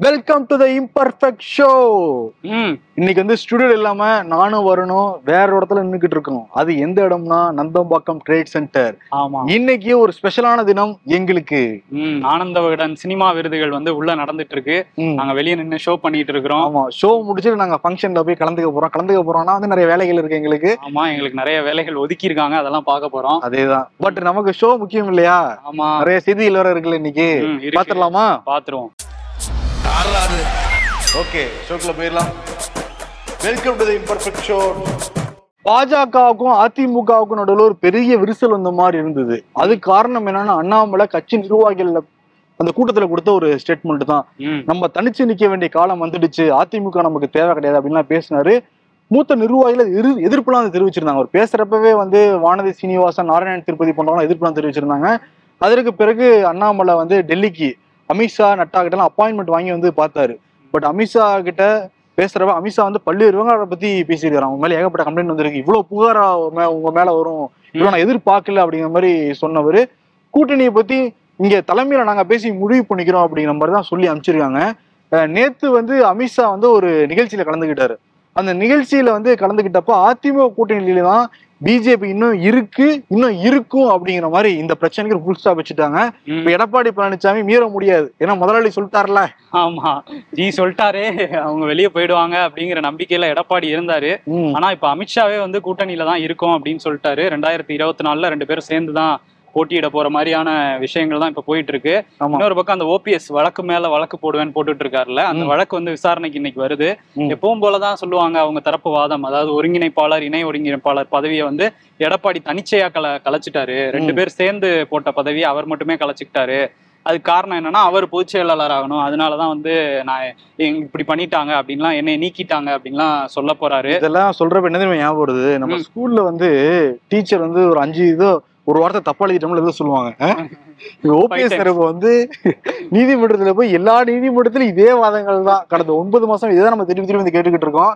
Welcome to the imperfect show இன்னைக்கு வந்து studio இல்லாம நானும் வரணும் வேற இடத்துல நின்னுக்கிட்டு இருக்கோம் அது எந்த இடம்னா நந்தம்பாக்கம் ட்ரேட் சென்டர் ஆமா. இன்னைக்கு ஒரு ஸ்பெஷலான தினம் எங்களுக்கு. ஆனந்த விகடன் சினிமா விருதுகள் வந்து உள்ள நடந்துட்டு இருக்கு. நாங்க வெளியே நின்னு ஷோ பண்ணிட்டு இருக்கிறோம் ஆமா ஷோ முடிச்சுட்டு நாங்க ஃபங்க்ஷன்ல போய் கலந்துக்க போறோம். கலந்துக்க போறோம்னா வந்து நிறைய வேலைகள் இருக்கு எங்களுக்கு. ஆமா எங்களுக்கு நிறைய வேலைகள் ஒதுக்கி இருக்காங்க அதெல்லாம் பார்க்க போறோம். அதேதான். பட் நமக்கு ஷோ முக்கியம் இல்லையா? ஆமா. நிறைய செய்திகள் வேற இருக்குல்ல இன்னைக்கு. பாத்துடலாமா பாத்துருவோம் ஓகே ஷோக்குள்ள போயிடலாம். Welcome to the imperfect show பாஜகவுக்கும் அதிமுகவுக்கும் நடுவில் ஒரு பெரிய விரிசல் வந்த மாதிரி இருந்தது. அது காரணம் என்னன்னா அண்ணாமலை கட்சி நிர்வாகிகள் அந்த கூட்டத்துல கொடுத்த ஒரு ஸ்டேட்மெண்ட் தான். நம்ம தனிச்சு நிக்க வேண்டிய காலம் வந்துடுச்சு. அதிமுக நமக்கு தேவை கிடையாது அப்படின்லாம் பேசினாரு. மூத்த நிர்வாகிகள் எதிர் எதிர்ப்புலாம் வந்து தெரிவிச்சிருந்தாங்க. அவர் பேசுறப்பவே வந்து வானதி சீனிவாசன் நாராயணன் திருப்பதி போன்றவங்க எதிர்ப்புலாம் தெரிவிச்சிருந்தாங்க. அதற்கு பிறகு அண்ணாமலை வந்து டெல்லிக்கு அமித்ஷா நட்டா கிட்ட அப்பாயின்மெண்ட் வாங்கி வந்து பார்த்தாரு. பட் அமித்ஷா கிட்ட பேசுறப்ப அமித்ஷா வந்து பல்வேறு விவகாரத்தை பத்தி பேசியிருக்காரு அவங்க மேல ஏகப்பட்ட கம்ப்ளைண்ட் வந்திருக்கு. இவ்வளவு புகாரா உங்க மேல வரும்? இவ்வளவு நான் எதிர்பார்க்கல அப்படிங்கிற மாதிரி சொன்னவர். கூட்டணியை பத்தி இங்க தலைமையில நாங்க பேசி முடிவு பண்ணிக்கிறோம் அப்படிங்கிற மாதிரி தான் சொல்லி அனுப்பிச்சிருக்காங்க. நேத்து வந்து அமித்ஷா வந்து ஒரு நிகழ்ச்சியில கலந்துகிட்டாரு. அந்த நிகழ்ச்சியில வந்து கலந்துகிட்டப்ப அதிமுக கூட்டணியில தான் பிஜேபி இன்னும் இருக்கு இன்னும் இருக்கும் அப்படிங்கிற மாதிரி இந்த பிரச்சனைக்கு ஃபுல் ஸ்டாப் வச்சுட்டாங்க. இப்ப எடப்பாடி பழனிசாமி மீற முடியாது. ஏன்னா முதலாளி சொல்லிட்டாருல. ஆமா. ஜி சொல்லிட்டாரே அவங்க வெளியே போயிடுவாங்க அப்படிங்கிற நம்பிக்கையில எடப்பாடி இருந்தாரு. ஆனா இப்ப அமித்ஷாவே வந்து கூட்டணியில தான் இருக்கோம் அப்படின்னு சொல்லிட்டாரு. ரெண்டாயிரத்தி இருபத்தி நாலுல ரெண்டு பேரும் சேர்ந்து தான் போட்டியிட போற மாதிரியான விஷயங்கள் தான் இப்ப போயிட்டு இருக்கு இன்னொரு பக்கம் அந்த ஓபிஎஸ் வழக்கு மேல வழக்கு போடுவேன்னு போட்டுட்டு இருக்காருல்ல அந்த. வழக்கு வந்து விசாரணைக்கு இன்னைக்கு வருது. எப்பவும் போலதான் சொல்லுவாங்க அவங்க தரப்பு வாதம் அதாவது ஒருங்கிணைப்பாளர் இணை ஒருங்கிணைப்பாளர் பதவியை வந்து எடப்பாடி தனிச்சையா கல கலைச்சிட்டாரு. ரெண்டு. பேர் சேர்ந்து போட்ட பதவியை அவர் மட்டுமே கலைச்சிக்கிட்டாரு. அதுக்கு காரணம் என்னன்னா அவர் பொதுச் செயலாளர் ஆகணும். அதனாலதான் வந்து நான் இப்படி பண்ணிட்டாங்க அப்படின்லாம் என்னை நீக்கிட்டாங்க அப்படின்லாம் சொல்ல போறாரு. இதெல்லாம் சொல்றப்ப என்ன தெரியுமா ஞாபகம் வருது? நம்ம. ஸ்கூல்ல வந்து டீச்சர் வந்து ஒரு அஞ்சு இதோ ஒரு வார்த்தை தப்பா எழுதிட்டோம்ல எதுவும் சொல்லுவாங்க ஓபிஎஸ். தரப்பு வந்து நீதிமன்றத்துல போய் எல்லா நீதிமன்றத்திலும் இதே வாதங்கள் தான். கடந்த ஒன்பது மாசம் இதை நம்ம திருப்பி திருப்பி வந்து கேட்டுக்கிட்டு இருக்கோம்.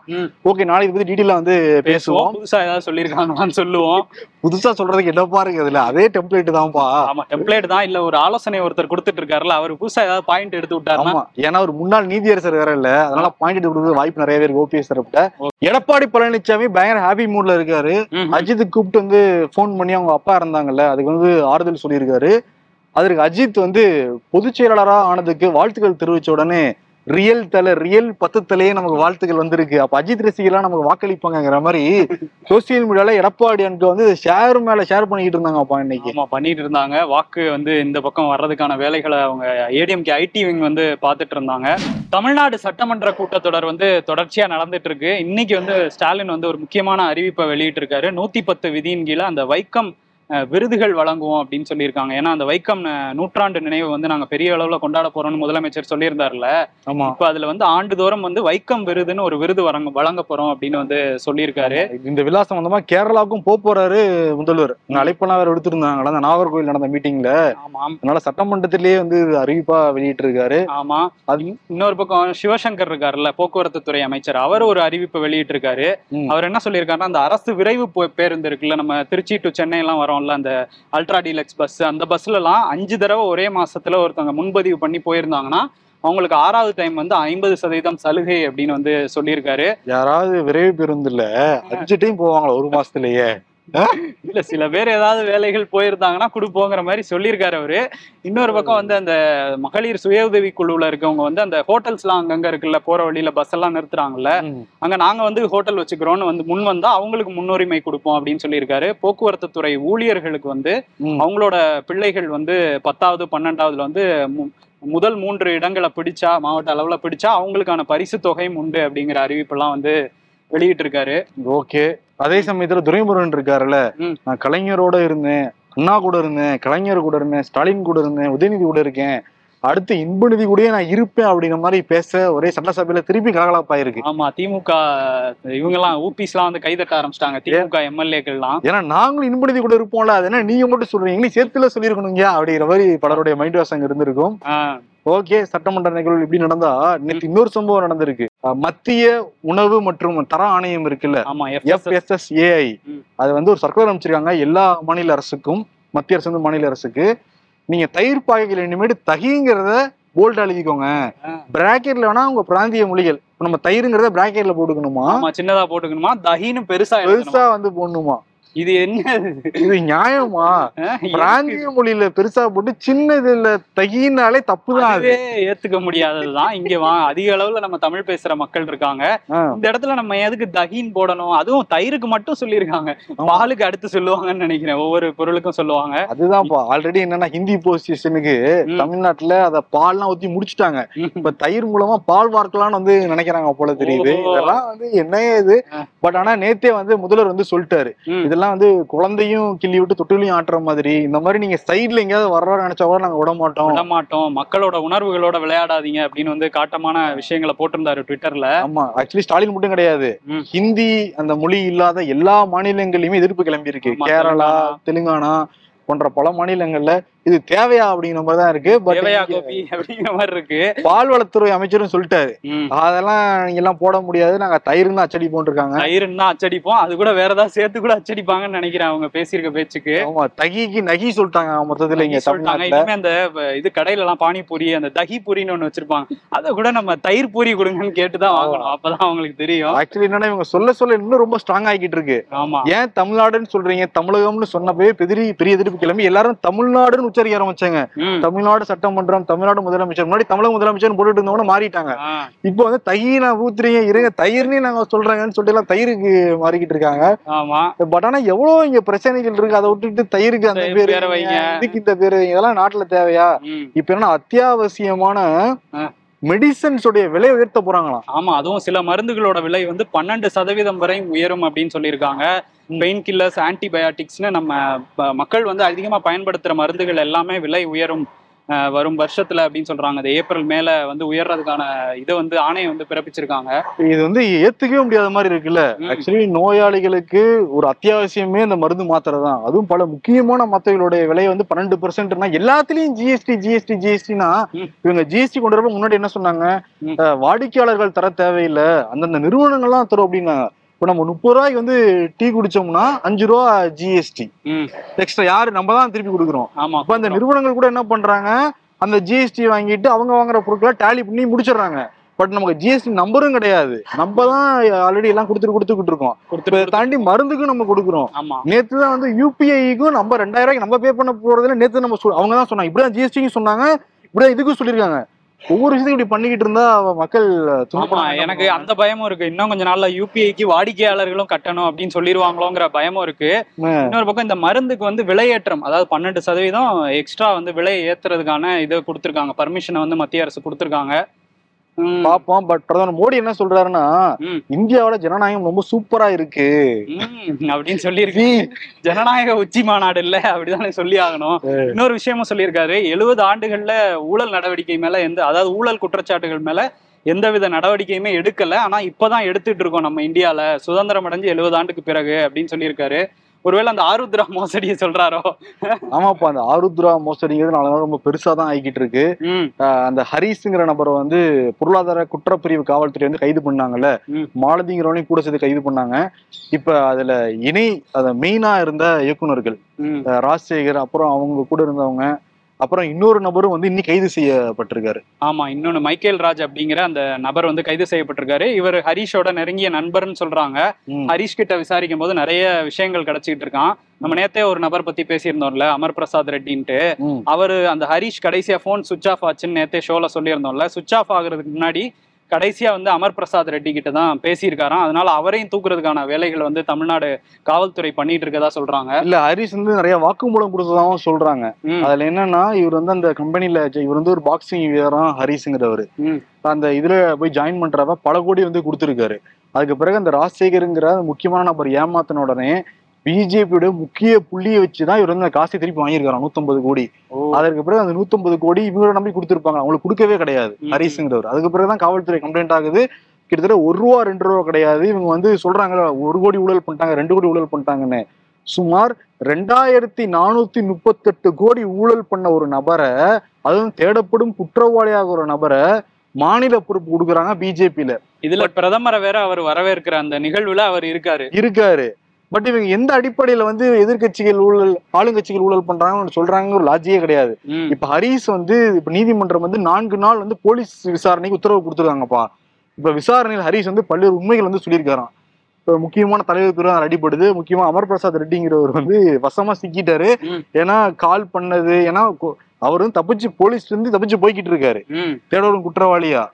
ஓகே நாளைக்கு இதை பத்தி டீட்டெயிலா வந்து பேசுவோம். புதுசா ஏதாவது சொல்லியிருக்காங்களான்னு சொல்லுவோம். புதுசா சொல்றதுக்கு என்னப்பா இருக்கு அதுல அதே டெம்ப்ளேட் தான்ப்பா. ஆமா டெம்ப்ளேட் தான். இல்ல ஒரு ஆலோசனை ஒருத்தர் கொடுத்துட்டு இருக்காருல்ல அவர் புதுசா ஏதாவது பாயிண்ட் எடுத்து விட்டாருன்னா? ஆமா ஏன்னா ஒரு முன்னாள் நீதியரசர் வேற இல்ல. அதனால பாயிண்ட் எடுத்து கொடுக்க வாய்ப்பு நிறையவே இருக்கு ஓபிஎஸ் தரப்புல எடப்பாடி பழனிசாமி பயங்கர ஹாப்பி மூட்ல இருக்காரு. அஜித் கூப்பிட்டு வந்து ஃபோன் பண்ணி அவங்க அப்பா இருந்தாங்கல்ல அதுக்கு வந்து ஆறுதல் சொல்லியிருக்காரு. அதற்கு அஜித் வந்து பொதுச்செயலாளராக ஆனதுக்கு வாழ்த்துக்கள் தெரிவிச்ச உடனே ரியல் தலை ரியல் பத்து தலையே நமக்கு வாழ்த்துக்கள் வந்திருக்கு. அப்ப அஜித் ரசிகர்லாம் நமக்கு வாக்களிப்பாங்கங்கிற மாதிரி சோசியல் மீடியால எடப்பாடி அனுக்கு வந்து ஷேர் மேல ஷேர் பண்ணிக்கிட்டு இருந்தாங்கப்பா இன்னைக்கு. ஆமா பண்ணிட்டு இருந்தாங்க. வாக்கு வந்து இந்த பக்கம் வர்றதுக்கான வேலைகளை அவங்க ஏடிஎம்கே ஐடி விங் வந்து பார்த்துட்டு இருந்தாங்க. தமிழ்நாடு சட்டமன்ற கூட்டத்தொடர் வந்து தொடர்ச்சியா நடந்துட்டு இருக்கு இன்னைக்கு வந்து ஸ்டாலின் வந்து ஒரு முக்கியமான அறிவிப்பை வெளியிட்டிருக்காரு. நூற்றி நூத்தி பத்து விதியின் கீழே அந்த வைக்கம் விருதுகள் வழங்குவோம் அப்படின்னு சொல்லியிருக்காங்க. ஏன்னா அந்த வைக்கம் நூற்றாண்டு நினைவு வந்து நாங்க பெரிய அளவுல கொண்டாட போறோம்னு முதலமைச்சர் சொல்லியிருந்தாருல ஆமா. இப்ப அதுல வந்து ஆண்டுதோறும் வந்து வைக்கம் விருதுன்னு ஒரு விருது வழங்க வழங்க போறோம் அப்படின்னு வந்து சொல்லியிருக்காரு. இந்த விழா சம்பந்தமா கேரளாவுக்கும் போப் போறாரு முதல்வர். அழைப்பெல்லாம் வேற எடுத்திருந்தாங்களா அந்த நாகர்கோவில் நடந்த மீட்டிங்ல ஆமாம் அதனால சட்டமன்றத்திலேயே வந்து அறிவிப்பா வெளியிட்டு இருக்காரு ஆமா. அது இன்னொரு பக்கம் சிவசங்கர் இருக்காருல்ல போக்குவரத்து துறை அமைச்சர். அவர் ஒரு அறிவிப்பு வெளியிட்டு இருக்காரு. அவர் என்ன சொல்லியிருக்காருன்னா அந்த அரசு விரைவு பேருந்து இருக்குல்ல நம்ம திருச்சி டு சென்னை எல்லாம் வரோம்ல அந்த அல்ட்ரா டீலக்ஸ் பஸ் அந்த பஸ்ல எல்லாம் அஞ்சு தடவை ஒரே மாசத்துல ஒருத்தவங்க முன்பதிவு பண்ணி போயிருந்தாங்கன்னா அவங்களுக்கு ஆறாவது டைம் வந்து ஐம்பது சதவீதம் சலுகை அப்படின்னு வந்து சொல்லியிருக்காரு. யாராவது விரைவு பேருந்துல அஞ்சு டைம் போவாங்களா ஒரு மாசத்துலயே? இல்ல சில பேர் ஏதாவது வேலைகள் போயிருந்தாங்கன்னா கொடுப்போங்கிற மாதிரி சொல்லியிருக்காரு அவரு. இன்னொரு பக்கம் வந்து அந்த மகளிர் சுய உதவி குழுவுல இருக்கவங்க வந்து அந்த ஹோட்டல்ஸ்லாம் அங்கங்க இருக்குல்ல போற வழியில பஸ் எல்லாம் நிறுத்துறாங்கல்ல அங்க நாங்க வந்து ஹோட்டல் வச்சுக்கிறோம்னு வந்து முன் வந்தா அவங்களுக்கு முன்னுரிமை கொடுப்போம் அப்படின்னு சொல்லியிருக்காரு. போக்குவரத்து துறை ஊழியர்களுக்கு வந்து. அவங்களோட பிள்ளைகள் வந்து பத்தாவது பன்னெண்டாவதுல வந்து முதல் மூன்று இடங்களை பிடிச்சா மாவட்ட அளவுல பிடிச்சா அவங்களுக்கான பரிசு தொகையும் உண்டு அப்படிங்கிற அறிவிப்பெல்லாம் வந்து வெளியிட்டு இருக்காரு ஓகே. அதே சமயத்துல துரைமுருகன் இருக்காருல்ல. நான் கலைஞரோட இருந்தேன். அண்ணா கூட இருந்தேன். கலைஞர் கூட இருந்தேன். ஸ்டாலின் கூட இருந்தேன். உதயநிதி கூட இருக்கேன். அடுத்து இன்பநிதி கூடயே நான் இருப்பேன் அப்படிங்கிற மாதிரி பேச ஒரே சட்டசபையில திருப்பி கலகலப்பாயிருக்கு. ஆமா திமுக இவங்கெல்லாம் ஊபிஸ்லாம் வந்து கைதட்ட ஆரம்பிச்சிட்டாங்க. திமுக எம்எல்ஏக்கள்லாம். ஏன்னா நாங்களும் இன்பநிதி கூட இருப்போம்ல. அது என்ன நீங்க மட்டும் சொல்றீங்க? சேர்த்துல சொல்லியிருக்கணுங்க அப்படிங்கிற மாதிரி பலருடைய மைண்ட் வாஷ் அங்க இருந்திருக்கும் ஓகே சட்டமன்ற நிகழ்வு இப்படி நடந்தா நேற்று இன்னொரு சம்பவம் நடந்திருக்கு. மத்திய உணவு மற்றும் தர ஆணையம் இருக்குல்ல. எஃப்எஸ்எஸ்ஏஐ. அது வந்து ஒரு சர்க்குலர் அமைச்சிருக்காங்க எல்லா மாநில அரசுக்கும் மத்திய அரசு வந்து மாநில அரசுக்கு. நீங்க தயிர் பாகைகள் இனிமேட்டு தகிங்கிறத போல்டா எழுதிக்கோங்க. பிராக்கெட்ல வேணா உங்க பிராந்திய மொழிகள் நம்ம தயிருங்கிறத பிராக்கெட்ல போட்டுக்கணுமா? சின்னதா போட்டுக்கணுமா? தஹின்னு பெருசா பெருசா வந்து போடணுமா? இது என்ன இது நியாயமா பிராந்திய மொழியில பெருசா போட்டு சின்ன இதுல தகினாலே தப்புதான் அது அதுவே ஏத்துக்க முடியாததுதான் இங்க வா அதிக அளவுல நம்ம தமிழ் பேசுற மக்கள் இருக்காங்க. இந்த இடத்துல நம்ம எதுக்கு தஹின் போடணும் அதுவும் தயிருக்கு மட்டும் சொல்லியிருக்காங்க. பாலுக்கு அடுத்து சொல்லுவாங்கன்னு நினைக்கிறேன் ஒவ்வொரு பொருளுக்கும் சொல்லுவாங்க அதுதான்ப்பா ஆல்ரெடி என்னன்னா ஹிந்தி பொசிஷனுக்கு ம். தமிழ்நாட்டுல அத பால்லாம் ஊத்தி முடிச்சுட்டாங்க. இப்ப தயிர் மூலமா பால் வார்க்கலாம்னு வந்து நினைக்கிறாங்க போல தெரியுது. இதெல்லாம் வந்து என்ன இது. பட் ஆனா நேத்தே வந்து முதல்வர் வந்து சொல்லிட்டாரு ம். இதெல்லாம் வந்து குழந்தையும் கிள்ளி விட்டு தொட்டிலையும் ஆட்டுற மாதிரி இந்த மாதிரி நீங்க சைடுல எங்கேயாவது வர்ற நினைச்சா கூட நாங்க விட மாட்டோம். விட மாட்டோம். மக்களோட உணர்வுகளோட விளையாடாதீங்க அப்படின்னு வந்து காட்டமான விஷயங்களை போட்டிருந்தாரு ட்விட்டர்ல. ஆமா ஆக்சுவலி ஸ்டாலின் மட்டும் கிடையாது. ஹிந்தி அந்த மொழி இல்லாத எல்லா மாநிலங்கள்லயுமே எதிர்ப்பு கிளம்பி இருக்கு கேரளா. தெலுங்கானா போன்ற பல மாநிலங்கள்ல இது தேவையா அப்படிங்கிற மாதிரி தான் இருக்கு. அப்படிங்கிற மாதிரி இருக்கு. பால்வளத்துறை அமைச்சரும் சொல்லிட்டாரு. அதெல்லாம் நீங்க எல்லாம் போட முடியாது. நாங்க தயிர் தான் அச்சடி போட்டிருக்காங்க. தயிர்னு தான் அச்சடிப்போம். அது கூட வேற ஏதாவது சேர்த்து கூட அச்சடிப்பாங்கன்னு நினைக்கிறேன் அவங்க பேசியிருக்க பேச்சுக்கு. ஆமா தகிக்கு நகி சொல்லிட்டாங்க மொத்தத்துல இங்க சொல்லிட்டாங்க. இனிமே அந்த இது கடையில எல்லாம் பானிபூரி அந்த தஹி பூரின்னு ஒண்ணு வச்சிருப்பாங்க. அதை கூட நம்ம தயிர் பூரி கொடுங்கன்னு கேட்டுதான் வாங்கணும். அப்பதான் அவங்களுக்கு தெரியும். ஆக்சுவலி என்னன்னா இவங்க சொல்ல சொல்ல இன்னும் ரொம்ப ஸ்ட்ராங் ஆகிட்டு இருக்கு. ஆமா. ஏன் தமிழ்நாடுன்னு சொல்றீங்க? தமிழகம்னு சொன்னப்பவே பெரிய பெரிய எதிர்ப்பு கிளம்பி எல்லாரும் தமிழ்நாடுன்னு உச்சரிக்க ஆரம்பிச்சாங்க. தமிழ்நாடு சட்டமன்றம் தமிழ்நாடு முதலமைச்சர் முன்னாடி தமிழக முதலமைச்சர் போட்டுட்டு இருந்தவங்க மாறிட்டாங்க இப்போ வந்து தயிர் ஊத்துறீங்க இருங்க தயிர்னே நாங்க சொல்றாங்கன்னு சொல்லிட்டு எல்லாம் தயிருக்கு மாறிக்கிட்டு இருக்காங்க பட் ஆனா எவ்வளவு இங்க பிரச்சனைகள் இருக்கு அதை விட்டுட்டு தயிருக்கு அந்த பேரு. இதுக்கு இந்த பேரு. இதெல்லாம் நாட்டுல தேவையா. இப்ப என்ன அத்தியாவசியமான ஆ. மெடிசன்ஸ் உடைய விலை உயர்த்த போறாங்களாம். ஆமா அதுவும் சில மருந்துகளோட விலை வந்து பன்னெண்டு சதவீதம் வரை உயரும் அப்படின்னு சொல்லியிருக்காங்க. பெயின் கில்லர்ஸ் ஆன்டிபயாட்டிக்ஸ்னு நம்ம மக்கள் வந்து அதிகமா பயன்படுத்துற மருந்துகள் எல்லாமே விலை உயரும். வரும் வருஷத்துல அப்படின்னு சொல்றாங்க. அது ஏப்ரல் மேல வந்து உயர்றதுக்கான இதை வந்து ஆணையம் வந்து பிறப்பிச்சிருக்காங்க. இது வந்து ஏத்துக்கவே முடியாத மாதிரி இருக்குல்ல. ஆக்சுவலி நோயாளிகளுக்கு ஒரு அத்தியாவசியமே இந்த மருந்து மாத்திரை தான் அதுவும் பல முக்கியமான மாத்திரைகளுடைய விலை வந்து பன்னெண்டு பெர்சென்ட்னா எல்லாத்துலயும் ஜிஎஸ்டி ஜிஎஸ்டி ஜிஎஸ்டினா. இவங்க ஜிஎஸ்டி கொண்டு வரப்ப முன்னாடி என்ன சொன்னாங்க? வாடிக்கையாளர்கள் தர தேவையில்லை. அந்தந்த நிறுவனங்கள் தான் தரும் அப்படின்னாங்க. இப்ப நம்ம முப்பது ரூபாய்க்கு வந்து டீ குடிச்சோம்னா அஞ்சு ரூபா ஜிஎஸ்டி எக்ஸ்ட்ரா யாரு? நம்ம தான் திருப்பி கொடுக்குறோம். அப்ப அந்த நிறுவனங்கள் கூட என்ன பண்றாங்க? அந்த ஜிஎஸ்டி வாங்கிட்டு அவங்க வாங்குற பொருட்களை டேலி பண்ணி முடிச்சிடுறாங்க. பட் நமக்கு ஜிஎஸ்டி நம்பரும் கிடையாது. நம்ம தான் ஆல்ரெடி எல்லாம் கொடுத்துட்டு கொடுத்துக்கிட்டு இருக்கோம். இப்ப இதை தாண்டி மருந்துக்கும் நம்ம கொடுக்குறோம். நேத்து தான் வந்து யூபிஐக்கும் நம்ம ரெண்டாயிரம் ரூபாய்க்கு நம்ம பே பண்ண போறதுல நேத்து நம்ம அவங்க தான் சொன்னாங்க. இப்படிதான் ஜிஎஸ்டிக்கும் சொன்னாங்க. இப்படிதான் இதுக்கும் சொல்லியிருக்காங்க. ஒவ்வொரு விஷயத்தையும் இப்படி பண்ணிக்கிட்டு இருந்தா மக்கள் எனக்கு அந்த பயமும் இருக்கு. இன்னும் கொஞ்ச நாள்ல யூபிஐக்கு வாடிக்கையாளர்களும் கட்டணும் அப்படின்னு சொல்லிடுவாங்களோங்கிற பயமும் இருக்கு. இன்னொரு பக்கம் இந்த மருந்துக்கு வந்து விலையேற்றம் அதாவது பன்னெண்டு சதவீதம் எக்ஸ்ட்ரா வந்து விலை ஏத்துறதுக்கான இதை கொடுத்துருக்காங்க. பர்மிஷனை வந்து மத்திய அரசு கொடுத்துருக்காங்க. ம், பார்ப்போம் பட் பிரதமர் மோடி என்ன சொல்றாருன்னா இந்தியாவோட ஜனநாயகம் ரொம்ப சூப்பரா இருக்கு. அப்படின்னு சொல்லியிருக்கு ஜனநாயக உச்சி மாநாடு இல்ல அப்படிதானே சொல்லி ஆகணும். இன்னொரு விஷயமும் சொல்லியிருக்காரு. எழுபது ஆண்டுகள்ல ஊழல் நடவடிக்கை மேல எந்த அதாவது ஊழல் குற்றச்சாட்டுகள் மேல எந்தவித நடவடிக்கையுமே எடுக்கல. ஆனா இப்பதான் எடுத்துட்டு இருக்கோம் நம்ம இந்தியால. சுதந்திரம் அடைஞ்சு எழுபது ஆண்டுக்கு பிறகு அப்படின்னு சொல்லியிருக்காரு. ஒருவேளை அந்த ஆருத்ரா மோசடியை சொல்றாரோ? ஆமாப்பா அந்த ஆருத்ரா மோசடிங்கிறது நாலு நாள் ரொம்ப பெருசா தான் ஆகிக்கிட்டு இருக்கு. அந்த ஹரிஸ்ங்கிற நபரை வந்து பொருளாதார குற்றப்பிரிவு காவல்துறை வந்து கைது பண்ணாங்கல்ல. மாலதிங்கிறவனையும் கூட சேர்த்து கைது பண்ணாங்க. இப்ப அதுல இணை அத மெயினா இருந்த ஆஹ் ராஜசேகர் அப்புறம் அவங்க கூட இருந்தவங்க அப்புறம் இன்னொரு நபரும் வந்து இன்னி கைது செய்யப்பட்டிருக்காரு. ஆமா இன்னொன்னு மைக்கேல் ராஜ் அப்படிங்கிற அந்த நபர் வந்து கைது செய்யப்பட்டிருக்காரு. இவர் ஹரிஷோட நெருங்கிய நண்பர்னு சொல்றாங்க. ஹரிஷ் கிட்ட விசாரிக்கும் போது நிறைய விஷயங்கள் கிடைச்சிட்டு இருக்கான். நம்ம நேத்தே ஒரு நபர் பத்தி பேசியிருந்தோம்ல அமர் பிரசாத் ரெட்டின்ட்டு. அவரு அந்த ஹரிஷ் கடைசியா போன் சுவிச் ஆஃப் ஆச்சுன்னு நேத்தே ஷோல சொல்லியிருந்தோம்ல. சுவிச் ஆஃப் ஆகுறதுக்கு முன்னாடி கடைசியா வந்து அமர் பிரசாத் ரெட்டி கிட்ட தான் பேசியிருக்காராம். அதனால அவரையும் தூக்குறதுக்கான வேலைகள் வந்து தமிழ்நாடு காவல்துறை பண்ணிட்டு இருக்கதா சொல்றாங்க. இல்ல ஹரிஸ் வந்து நிறைய வாக்குமூலம் கொடுத்ததாகவும் சொல்றாங்க. அதுல என்னன்னா இவர் வந்து அந்த கம்பெனில இவர் வந்து ஒரு பாக்ஸிங் வீரரா ஹரிஸ்ங்கிறவர். அந்த இதுல போய் ஜாயின் பண்றப்ப பல கோடி வந்து கொடுத்துருக்காரு. அதுக்கு பிறகு அந்த ராஜசேகருங்கிற முக்கியமான நபர் ஏமாத்தின உடனே பிஜேபியோட முக்கிய புள்ளியை வச்சுதான் இவர் வந்து அந்த காசை திருப்பி வாங்கியிருக்காரு நூத்தம்பது கோடி. அதற்கு பிறகு அந்த நூத்தம்பது கோடி இவங்கள நம்பி கொடுத்துருப்பாங்க. அவங்களுக்கு கொடுக்கவே கிடையாது ம். ஹரிஸ்ங்கிறவர் அதுக்கு பிறகுதான் காவல்துறை கம்ப்ளைண்ட் ஆகுது. கிட்டத்தட்ட ஒரு ரூபா ரெண்டு ரூபா கிடையாது. இவங்க வந்து சொல்றாங்க ஒரு கோடி ஊழல் பண்ணிட்டாங்க ரெண்டு கோடி ஊழல் பண்ணிட்டாங்கன்னு. சுமார் ரெண்டாயிரத்தி நானூத்தி முப்பத்தெட்டு கோடி ஊழல் பண்ண ஒரு நபரை அதுவும் தேடப்படும் குற்றவாளியாக ஒரு நபரை மாநில பொறுப்பு கொடுக்குறாங்க பிஜேபியில. இதுல பிரதமரை வேற அவர் வரவேற்கிற அந்த நிகழ்வுல அவர் இருக்காரு. இருக்காரு. பட் இவங்க எந்த அடிப்படையில வந்து எதிர்க்கட்சிகள் ஊழல் ஆளுங்கட்சிகள் ஊழல் பண்றாங்கன்னு சொல்றாங்க ஒரு லாஜியே கிடையாது. இப்ப ஹரிஸ் வந்து இப்ப நீதிமன்றம் வந்து நான்கு நாள் வந்து போலீஸ் விசாரணைக்கு உத்தரவு கொடுத்துருக்காங்கப்பா. இப்ப விசாரணையில் ஹரிஸ் வந்து பல்வேறு உண்மைகள் வந்து சொல்லியிருக்காராம். இப்ப முக்கியமான தலைவருக்கு தான் அடிபடுது. முக்கியமா அமர் பிரசாத் ரெட்டிங்கிறவர் வந்து வசமா சிக்கிட்டாரு. ஏன்னா கால் பண்ணது ஏன்னா அவர் வந்து தப்பிச்சு போலீஸ்ல இருந்து தப்பிச்சு போய்கிட்டு இருக்காரு. தேடவரும் குற்றவாளியா?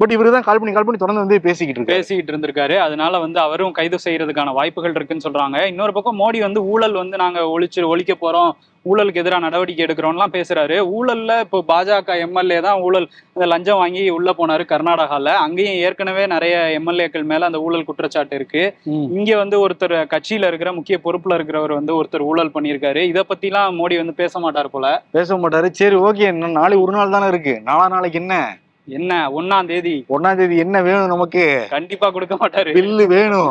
பட் இவரு தான் கால் பண்ணி கால் பண்ணி தொடர்ந்து வந்து பேசிக்கிட்டு இருக்காரு. பேசிக்கிட்டு இருந்திருக்காரு. அதனால வந்து அவரும் கைது செய்யறதுக்கான வாய்ப்புகள் இருக்குன்னு சொல்றாங்க. இன்னொரு பக்கம் மோடி வந்து ஊழல் வந்து நாங்க ஒழிச்சு ஒழிக்க போறோம். ஊழலுக்கு எதிராக நடவடிக்கை எடுக்கிறோம்லாம் பேசுறாரு. ஊழல்ல இப்போ பாஜக எம்எல்ஏ தான் ஊழல் இந்த லஞ்சம் வாங்கி உள்ள போனாரு கர்நாடகால. அங்கேயும் ஏற்கனவே நிறைய எம்எல்ஏக்கள் மேல அந்த ஊழல் குற்றச்சாட்டு இருக்கு. இங்க வந்து ஒருத்தர் கட்சியில இருக்கிற முக்கிய பொறுப்புல இருக்கிறவர் வந்து ஒருத்தர் ஊழல் பண்ணியிருக்காரு. இத பத்திலாம் மோடி வந்து பேச மாட்டார் போல. பேச மாட்டாரு. சரி ஓகே. நாளைக்கு ஒரு நாள் தானே இருக்கு. நாளா நாளைக்கு என்ன? என்ன ஒன்னாம் தேதி. ஒன்னாம் தேதி என்ன வேணும் நமக்கு? கண்டிப்பா கொடுக்க மாட்டாரு. பில்லு வேணும்?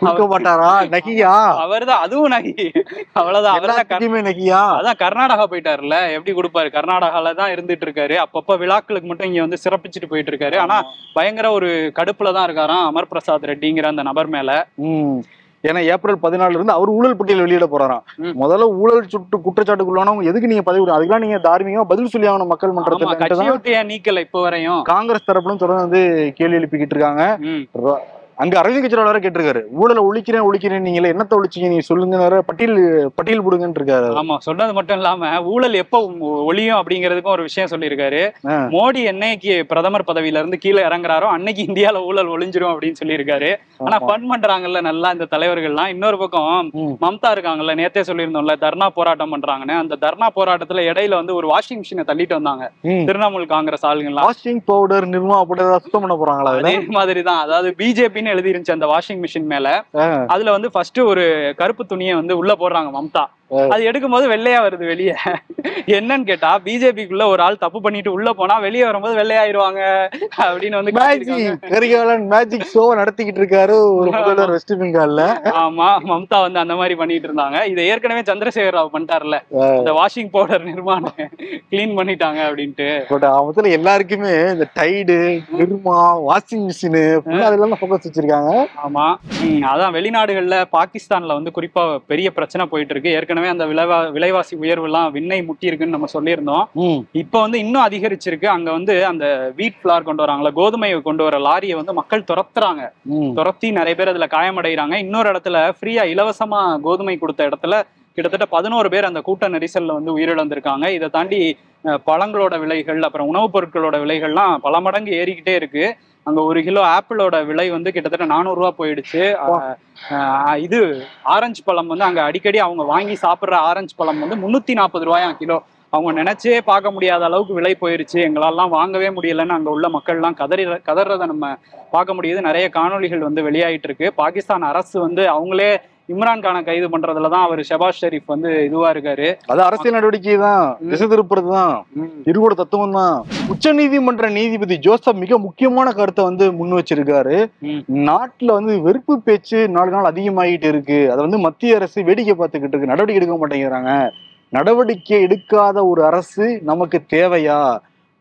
கொடுக்க மாட்டாரா? நகியா? அவர்தான் அதுவும் நகி. அவ்வளவுதான் அவர்தான் நகியா? அதான் கர்நாடகா போயிட்டாருல்ல எப்படி கொடுப்பாரு? கர்நாடகால தான் இருந்துட்டு இருக்காரு அப்பப்ப விழாக்களுக்கு மட்டும் இங்க வந்து சிறப்பிச்சுட்டு போயிட்டு இருக்காரு ஆனா பயங்கர ஒரு கடுப்புல தான் இருக்காராம் அமர் பிரசாத் ரெட்டிங்கிற அந்த நபர் மேல. ம். ஏன்னா ஏப்ரல் பதினாலுல இருந்து அவர் ஊழல் பட்டியல் வெளியிட போறாராம். முதல்ல ஊழல் சுட்டு குற்றச்சாட்டுக்குள்ளானவங்க எதுக்கு நீங்க பதவி அதுக்கெல்லாம் நீங்க தார்மீகமா பதில் சொல்லி ஆகணும் மக்கள் மன்றத்துல. நீக்கல இப்ப வரையும்? காங்கிரஸ் தரப்புலும் தொடர்ந்து வந்து கேள்வி எழுப்பிக்கிட்டு இருக்காங்க. அங்க அரவிந்த் கெஜ்ரிவால் வேற கேட்டிருக்காரு. ஊழலை ஒழிக்கிறேன் ஒழிக்கிறேன் நீங்களே என்னத்த ஒழிச்சீங்க நீங்க சொல்லுங்க வேற பட்டியல் பட்டியல் போடுங்கன்னு இருக்காரு ஆமா சொன்னது மட்டும் இல்லாம ஊழல் எப்ப ஒழியும் அப்படிங்கிறதுக்கும் ஒரு விஷயம் சொல்லியிருக்காரு. மோடி என்னைக்கு பிரதமர் பதவியில இருந்து கீழே இறங்குறாரோ அன்னைக்கு இந்தியால ஊழல் ஒளிஞ்சிரும் அப்படின்னு சொல்லியிருக்காரு. ஆனா. ஃபன் பண்றாங்கல்ல நல்லா இந்த தலைவர்கள்லாம். இன்னொரு பக்கம். மம்தா இருக்காங்கல்ல நேத்தே சொல்லியிருந்தோம்ல தர்ணா போராட்டம் பண்றாங்கன்னு. அந்த தர்ணா போராட்டத்துல இடையில வந்து ஒரு வாஷிங் மிஷினை தள்ளிட்டு வந்தாங்க. திரிணாமுல் காங்கிரஸ் ஆளுங்கலாம் வாஷிங் பவுடர் நிர்மா ஏதாவது சுத்தம் பண்ண போறாங்களா அதே மாதிரிதான். அதாவது பிஜேபின்னு எழுதி இருந்துச்சு அந்த வாஷிங் மிஷின் மேல. அதுல வந்து ஃபர்ஸ்ட் ஒரு கருப்பு துணியை வந்து உள்ள போடுறாங்க மம்தா அது எடுக்கும்போது வெள்ளையா வருது வெளியே. என்னன்னு கேட்டா பிஜேபிக்குள்ள ஒரு ஆள் தப்பு பண்ணிட்டு உள்ள போனா வெளியே வரும்போது வெள்ளையாயிருவாங்க அப்படின்னு வந்து. மேஜிக் கரிகாலன் மேஜிக் ஷோ நடத்திக்கிட்டு இருக்காரு. ஒரு முதல்வர் வெஸ்ட் பெங்கால்ல ஆமா மம்தா வந்து அந்த மாதிரி பண்ணிட்டு இருந்தாங்க. இதை ஏற்கனவே சந்திரசேகர் ராவ் பண்ணிட்டார்ல. இந்த வாஷிங் பவுடர் நிர்மாணம் கிளீன் பண்ணிட்டாங்க அப்படின்ட்டு. பட் அவத்துல எல்லாருக்குமே இந்த டைடு நிர்மா வாஷிங் மிஷின் அதெல்லாம் ஃபோக்கஸ் வச்சிருக்காங்க. ஆமா. அதான் வெளிநாடுகள்ல பாகிஸ்தான்ல வந்து குறிப்பா பெரிய பிரச்சனை போயிட்டு இருக்கு. ஏற்கனவே அந்த விலைவா விலைவாசி உயர்வு எல்லாம் விண்ணை முட்டி இருக்குன்னு நம்ம சொல்லியிருந்தோம். இப்ப வந்து இன்னும் அதிகரிச்சிருக்கு. அங்க வந்து அந்த வீட் ஃபிளார் கொண்டு வராங்களா கோதுமையை கொண்டு வர லாரியை வந்து மக்கள் துரத்துறாங்க. துரத்தி நிறைய பேர் அதுல காயமடைகிறாங்க. இன்னொரு இடத்துல ஃப்ரீயா இலவசமா கோதுமை கொடுத்த இடத்துல கிட்டத்தட்ட பதினோரு பேர் அந்த கூட்ட நெரிசல்ல வந்து உயிரிழந்திருக்காங்க. இதை தாண்டி பழங்களோட விலைகள் அப்புறம் உணவுப் பொருட்களோட விலைகள்லாம் பல மடங்கு ஏறிக்கிட்டே இருக்கு. அங்க ஒரு கிலோ ஆப்பிளோட விலை வந்து கிட்டத்தட்ட 400 ரூபா போயிடுச்சு இது ஆரஞ்சு பழம் வந்து அங்க அடிக்கடி அவங்க வாங்கி சாப்பிடுற ஆரஞ்சு பழம் வந்து முன்னூத்தி நாற்பது ரூபாயாம் கிலோ. அவங்க நினைச்சே பார்க்க முடியாத அளவுக்கு விலை போயிருச்சு. எங்களாலாம் வாங்கவே முடியலன்னு அங்க உள்ள மக்கள்லாம் கதறி கதறதை நம்ம பார்க்க முடியுது. நிறைய காணொளிகள் வந்து வெளியாயிட்டு இருக்கு. பாகிஸ்தான் அரசு வந்து அவங்களே இம்ரான் கானை கைது பண்றதுல தான் அவர் ஷபாஸ் ஷெரீப் வந்து இதுவா இருக்காரு. அது அரசியல் நடவடிக்கை தான் திசை திருப்புறது தான் இருகூட தத்துவம் தான் உச்ச நீதிமன்ற நீதிபதி ஜோசப் மிக முக்கியமான கருத்தை வந்து முன் வச்சிருக்காரு. நாட்டுல வந்து வெறுப்பு பேச்சு நாலு நாள் அதிகமாகிட்டு இருக்கு. அதை வந்து மத்திய அரசு வேடிக்கை பார்த்துக்கிட்டு இருக்கு. நடவடிக்கை எடுக்க மாட்டேங்கிறாங்க. நடவடிக்கை எடுக்காத ஒரு அரசு நமக்கு தேவையா?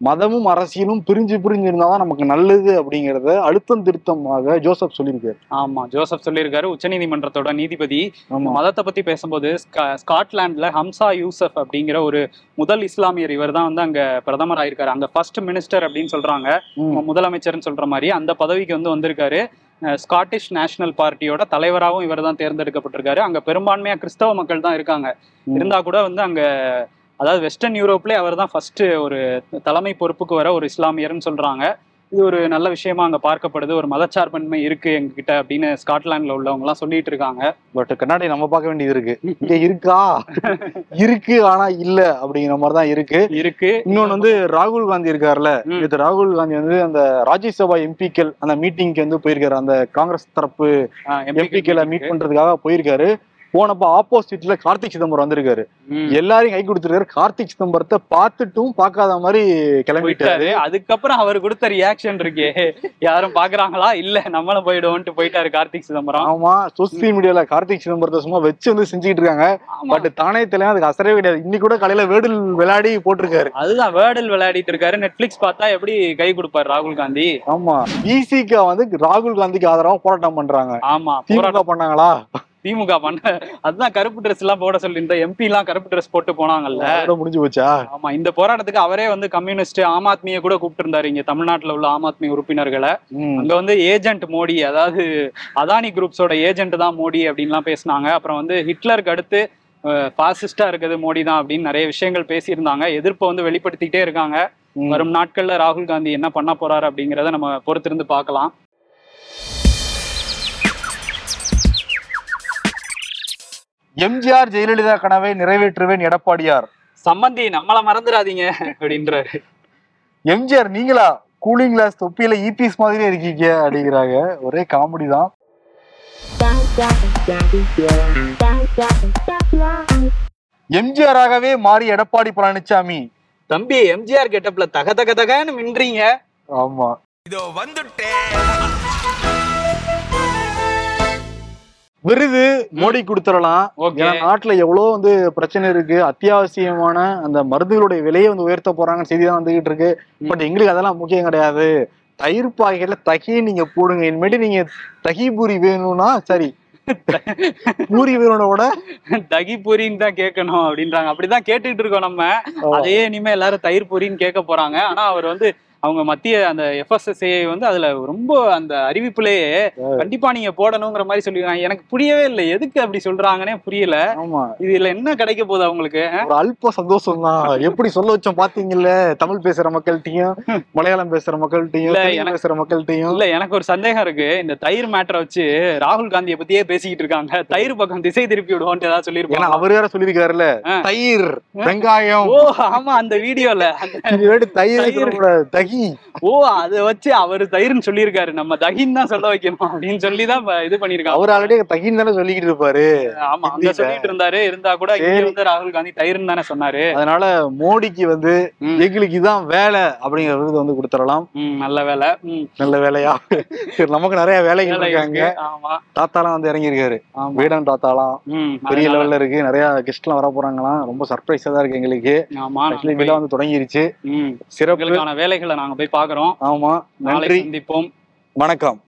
மதமும் அரசியலும் பிரிஞ்சு பிரிஞ்சு இருந்தாதான் நமக்கு நல்லது அப்படிங்கறத அழுத்தம் திருத்தமாக ஜோசப் சொல்லியிருக்காரு. ஆமா ஜோசப் சொல்லியிருக்காரு. உச்சநீதிமன்றத்தோட நீதிபதி. மதத்தை பத்தி பேசும்போது ஸ்கா- ஸ்காட்லாந்துல ஹம்சா யூசப் அப்படிங்கிற ஒரு முதல் இஸ்லாமியர் இவர் தான் வந்து அங்க பிரதமர் ஆயிருக்காரு. அங்க ஃபர்ஸ்ட் மினிஸ்டர் அப்படின்னு சொல்றாங்க. முதலமைச்சர்னு சொல்ற மாதிரி அந்த பதவிக்கு வந்து வந்திருக்காரு. ஸ்காட்டிஷ் நேஷனல் பார்ட்டியோட தலைவராகவும் இவர் தான் தேர்ந்தெடுக்கப்பட்டிருக்காரு. அங்க பெரும்பான்மையா கிறிஸ்தவ மக்கள் தான் இருக்காங்க. இருந்தா கூட வந்து அங்க அதாவது வெஸ்டர்ன் யூரோப்லேயே அவர் தான் ஃபர்ஸ்ட் ஒரு தலைமை பொறுப்புக்கு வர ஒரு இஸ்லாமியர்னு சொல்றாங்க. இது ஒரு நல்ல விஷயமா அங்க பார்க்கப்படுது. ஒரு மதச்சார்பன்மை இருக்கு எங்ககிட்ட அப்படின்னு ஸ்காட்லாந்துல உள்ளவங்க எல்லாம் சொல்லிட்டு இருக்காங்க. பட் கண்ணாடி நம்ம பார்க்க வேண்டியது இருக்கு. இங்க இருக்கா? இருக்கு ஆனா இல்ல அப்படிங்கிற மாதிரி தான் இருக்கு. இருக்கு. இன்னொன்னு வந்து ராகுல் காந்தி இருக்காருல்ல. இது ராகுல் காந்தி வந்து அந்த ராஜ்யசபா எம்பிக்கள் அந்த மீட்டிங்க்கு வந்து போயிருக்காரு. அந்த காங்கிரஸ் தரப்பு எம்பிக்களை மீட் பண்றதுக்காக போயிருக்காரு. போனப்ப ஆப்போசிட்ல கார்த்திக் சிதம்பரம் வந்திருக்காரு. எல்லாரையும் கை கொடுத்துருக்காரு. கார்த்திக் சிதம்பரத்தை பார்த்துட்டும் பார்க்காத மாதிரி கிளம்பிட்டாரு. அதுக்கப்புறம் அவர் கொடுத்த ரியாக்ஷன் இருக்கே. யாரும் பாக்குறாங்களா இல்ல நம்மளும் போயிடுவோம்ட்டு போயிட்டாரு கார்த்திக் சிதம்பரம். ஆமா சோசியல் மீடியால கார்த்திக் சிதம்பரத்தை சும்மா வச்சு வந்து செஞ்சுக்கிட்டு இருக்காங்க. பட் தானே தெரியல அதுக்கு அசரவே கிடையாது. இன்னைக்கு கூட காலையில வேடில் விளையாடி போட்டிருக்காரு. அதுதான் வேர்டல் விளையாடிட்டு இருக்காரு. நெட்ஃபிளிக்ஸ் பார்த்தா எப்படி கை கொடுப்பாரு ராகுல் காந்தி? ஆமா. விசிக வந்து ராகுல் காந்திக்கு ஆதரவா போராட்டம் பண்றாங்க. ஆமா போராட்டம். பண்ணாங்களா? திமுக பண்ண அதுதான் கருப்பு ட்ரெஸ் எல்லாம் போட சொல்லி இந்த எம்பி எல்லாம் கருப்பு ட்ரெஸ் போட்டு போனாங்கல்ல. முடிஞ்சு போச்சா? ஆமா இந்த போராட்டத்துக்கு அவரே வந்து கம்யூனிஸ்ட் ஆம் ஆத்மியை கூட கூப்பிட்டு இருந்தாரு இங்க தமிழ்நாட்டுல உள்ள ஆம் ஆத்மி உறுப்பினர்களை. அங்க வந்து ஏஜென்ட் மோடி அதாவது அதானி குரூப்ஸோட ஏஜென்ட் தான் மோடி அப்படின்லாம் பேசினாங்க. அப்புறம் வந்து ஹிட்லருக்கு அடுத்து பாசிஸ்டா இருக்குது மோடி தான் அப்படின்னு நிறைய விஷயங்கள் பேசியிருந்தாங்க. எதிர்ப்பை வந்து வெளிப்படுத்திக்கிட்டே இருக்காங்க. வரும் நாட்கள்ல ராகுல் காந்தி என்ன பண்ண போறாரு அப்படிங்கறத நம்ம பொறுத்திருந்து பார்க்கலாம். எம்ஜிஆர் ஜெயலலிதா கனவை நிறைவேற்றுவேன் எடப்பாடியார். சம்மந்தி நம்மள மறந்துடாதீங்க அப்படின்றாரு. எம்ஜிஆர் நீங்களா? கூலிங் கிளாஸ் தொப்பியில ஈபிஎஸ் மாதிரியே இருக்கீங்க அப்படிங்கிறாங்க. ஒரே காமெடி தான். எம்ஜிஆராகவே மாறி எடப்பாடி பழனிசாமி தம்பி எம்ஜிஆர் கெட்டப்ல தக தக தகன்னு மின்றீங்க. ஆமா. இதோ வந்துட்டேன். விருது மோடி கொடுத்துடலாம். ஏன்னா நாட்டுல எவ்வளவு வந்து பிரச்சனை இருக்கு. அத்தியாவசியமான அந்த மருந்துகளுடைய விலையை வந்து உயர்த்த போறாங்கன்னு செய்தி தான் வந்துகிட்டு இருக்கு. பட் எங்களுக்கு அதெல்லாம் முக்கியம் கிடையாது. தயிர் பாக்கெட்ல தகி நீங்க போடுங்க. இனிமேட்டு நீங்க தகி பூரி வேணும்னா சரி. பூரி வேணும்னோட தகி பூரின்னு தான் கேட்கணும் அப்படின்றாங்க. அப்படிதான் கேட்டுட்டு இருக்கோம் நம்ம. அதையே இனிமே எல்லாரும் தயிர் பூரின்னு கேட்க போறாங்க. ஆனா அவர் வந்து அவங்க மத்திய அந்த எஃப்எஸ்எஸ்ஏ வந்து அதுல ரொம்ப அந்த அறிவிப்புலயே கண்டிப்பா நீங்க போடணுங்கிற மாதிரி சொல்லிருக்காங்க. எனக்கு புரியவே இல்லை. எதுக்கு அப்படி சொல்றாங்கன்னே புரியல. இதுல என்ன கிடைக்க போகுது அவங்களுக்கு? ஒரு அல்ப சந்தோஷம் தான் எப்படி சொல்ல வச்சோம் பாத்தீங்கல்ல? தமிழ் பேசுற மக்கள்கிட்டயும் மலையாளம் பேசுற மக்கள்கிட்டயும் இல்ல, எனக்கு- பேசுற மக்கள்கிட்டயும். இல்ல எனக்கு ஒரு சந்தேகம் இருக்கு. இந்த தயிர் மேட்டரை வச்சு ராகுல் காந்தியை பத்தியே பேசிக்கிட்டு இருக்காங்க. தயிர் பக்கம் திசை திருப்பி விடுவோம்ட்டு ஏதாவது சொல்லிருப்பாங்க அவர் வேற சொல்லியிருக்காருல்ல. தயிர் வெங்காயம். ஓ ஆமா அந்த வீடியோல. தயிர் தயிர். ஓ அதை வச்சு அவர் தயிர்னு சொல்லியிருக்காரு. நம்ம தகின்னு தான் சொல்ல வைக்கணும் அப்படின்னு சொல்லி தான் இது பண்ணிருக்காங்க அவர் ஆல்ரெடி தகின்னு தானே சொல்லிக்கிட்டு இருப்பாரு. ஆமா அங்க. சொல்லிட்டு இருந்தாரு. இருந்தா கூட இங்க. வந்து ராகுல் காந்தி தயிர்னு தானே சொன்னாரு. அதனால மோடிக்கு வந்து. எங்களுக்கு இதான் வேலை அப்படிங்கிற விருது வந்து கொடுத்துடலாம். நல்ல வேலை. நல்ல வேலையா? நமக்கு நிறைய வேலைகள் வேலை இருக்காங்க. தாத்தாலாம் வந்து இறங்கியிருக்காரு. வீடன் தாத்தாலாம் பெரிய லெவல்ல இருக்கு. நிறைய கெஸ்ட்லாம் வர போறாங்களாம் ரொம்ப சர்ப்ரைஸா தான் இருக்கு எங்களுக்கு. ஆக்சுவலி வந்து தொடங்கிருச்சு. சிறப்பு. வேலைகளை நாங்க போய் பாக்குறோம் ஆமா நாளை நன்றி. சந்திப்போம். வணக்கம்.